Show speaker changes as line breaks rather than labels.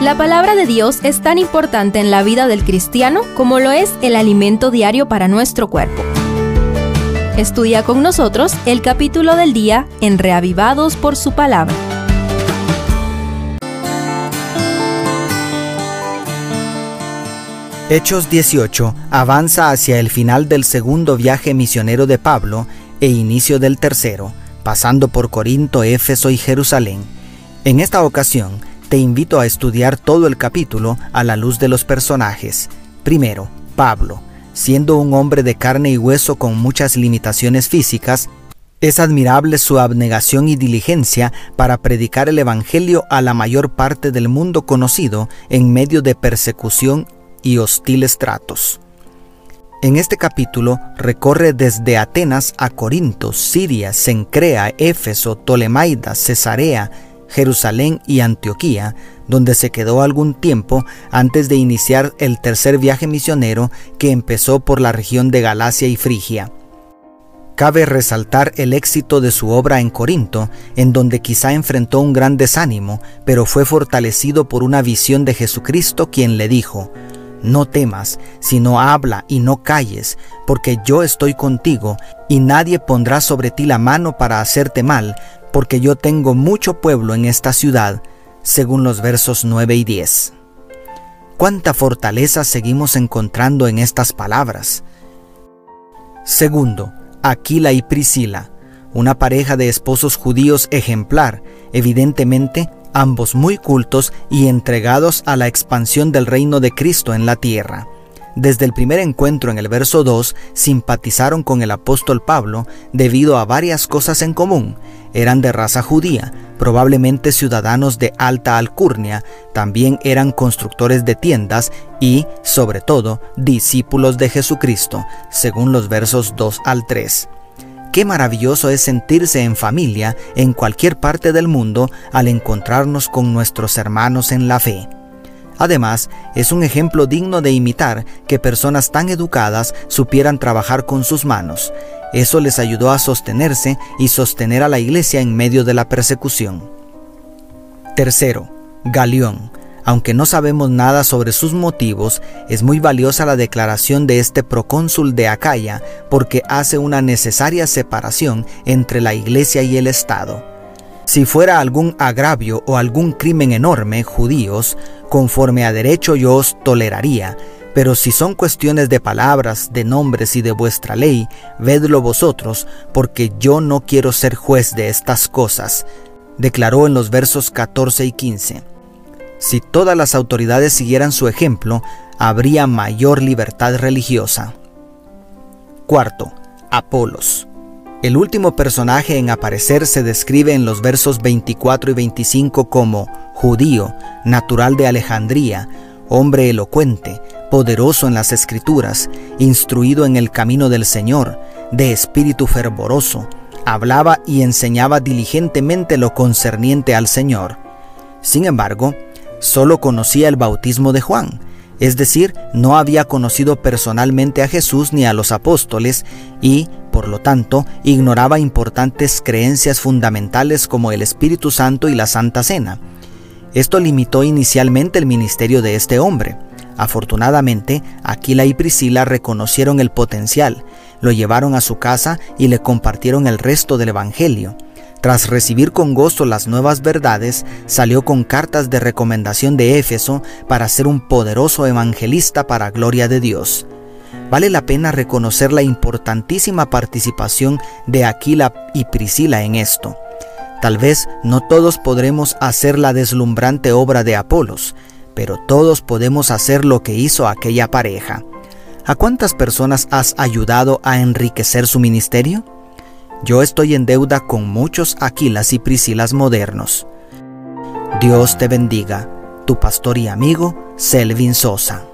La palabra de Dios es tan importante en la vida del cristiano como lo es el alimento diario para nuestro cuerpo. Estudia con nosotros el capítulo del día en Reavivados por su palabra.
Hechos 18 avanza hacia el final del segundo viaje misionero de Pablo e inicio del tercero, pasando por Corinto, Éfeso y Jerusalén. En esta ocasión, te invito a estudiar todo el capítulo a la luz de los personajes. Primero, Pablo, siendo un hombre de carne y hueso con muchas limitaciones físicas, es admirable su abnegación y diligencia para predicar el Evangelio a la mayor parte del mundo conocido en medio de persecución y hostiles tratos. En este capítulo recorre desde Atenas a Corinto, Siria, Sencrea, Éfeso, Tolemaida, Cesarea, Jerusalén y Antioquía, donde se quedó algún tiempo antes de iniciar el tercer viaje misionero que empezó por la región de Galacia y Frigia. Cabe resaltar el éxito de su obra en Corinto, en donde quizá enfrentó un gran desánimo, pero fue fortalecido por una visión de Jesucristo quien le dijo, no temas, sino habla y no calles, porque yo estoy contigo, y nadie pondrá sobre ti la mano para hacerte mal, porque yo tengo mucho pueblo en esta ciudad, según los versos 9 y 10. ¿Cuánta fortaleza seguimos encontrando en estas palabras? Segundo, Aquila y Priscila, una pareja de esposos judíos ejemplar, evidentemente ambos muy cultos y entregados a la expansión del reino de Cristo en la tierra. Desde el primer encuentro en el verso 2 simpatizaron con el apóstol Pablo debido a varias cosas en común. Eran de raza judía, probablemente ciudadanos de alta alcurnia, también eran constructores de tiendas y, sobre todo, discípulos de Jesucristo, según los versos 2 al 3. Qué maravilloso es sentirse en familia en cualquier parte del mundo al encontrarnos con nuestros hermanos en la fe. Además, es un ejemplo digno de imitar que personas tan educadas supieran trabajar con sus manos. Eso les ayudó a sostenerse y sostener a la iglesia en medio de la persecución. Tercero, Galión. Aunque no sabemos nada sobre sus motivos, es muy valiosa la declaración de este procónsul de Acaya porque hace una necesaria separación entre la iglesia y el Estado. Si fuera algún agravio o algún crimen enorme, judíos, conforme a derecho yo os toleraría, pero si son cuestiones de palabras, de nombres y de vuestra ley, vedlo vosotros, porque yo no quiero ser juez de estas cosas, declaró en los versos 14 y 15. Si todas las autoridades siguieran su ejemplo, habría mayor libertad religiosa. Cuarto, Apolos. El último personaje en aparecer se describe en los versos 24 y 25 como judío, natural de Alejandría, hombre elocuente, poderoso en las escrituras, instruido en el camino del Señor, de espíritu fervoroso, hablaba y enseñaba diligentemente lo concerniente al Señor. Sin embargo, solo conocía el bautismo de Juan, es decir, no había conocido personalmente a Jesús ni a los apóstoles y, por lo tanto, ignoraba importantes creencias fundamentales como el Espíritu Santo y la Santa Cena. Esto limitó inicialmente el ministerio de este hombre. Afortunadamente, Aquila y Priscila reconocieron el potencial, lo llevaron a su casa y le compartieron el resto del Evangelio. Tras recibir con gozo las nuevas verdades, salió con cartas de recomendación de Éfeso para ser un poderoso evangelista para gloria de Dios. Vale la pena reconocer la importantísima participación de Aquila y Priscila en esto. Tal vez no todos podremos hacer la deslumbrante obra de Apolos, pero todos podemos hacer lo que hizo aquella pareja. ¿A cuántas personas has ayudado a enriquecer su ministerio? Yo estoy en deuda con muchos Aquilas y Priscilas modernos. Dios te bendiga, tu pastor y amigo Selvin Sosa.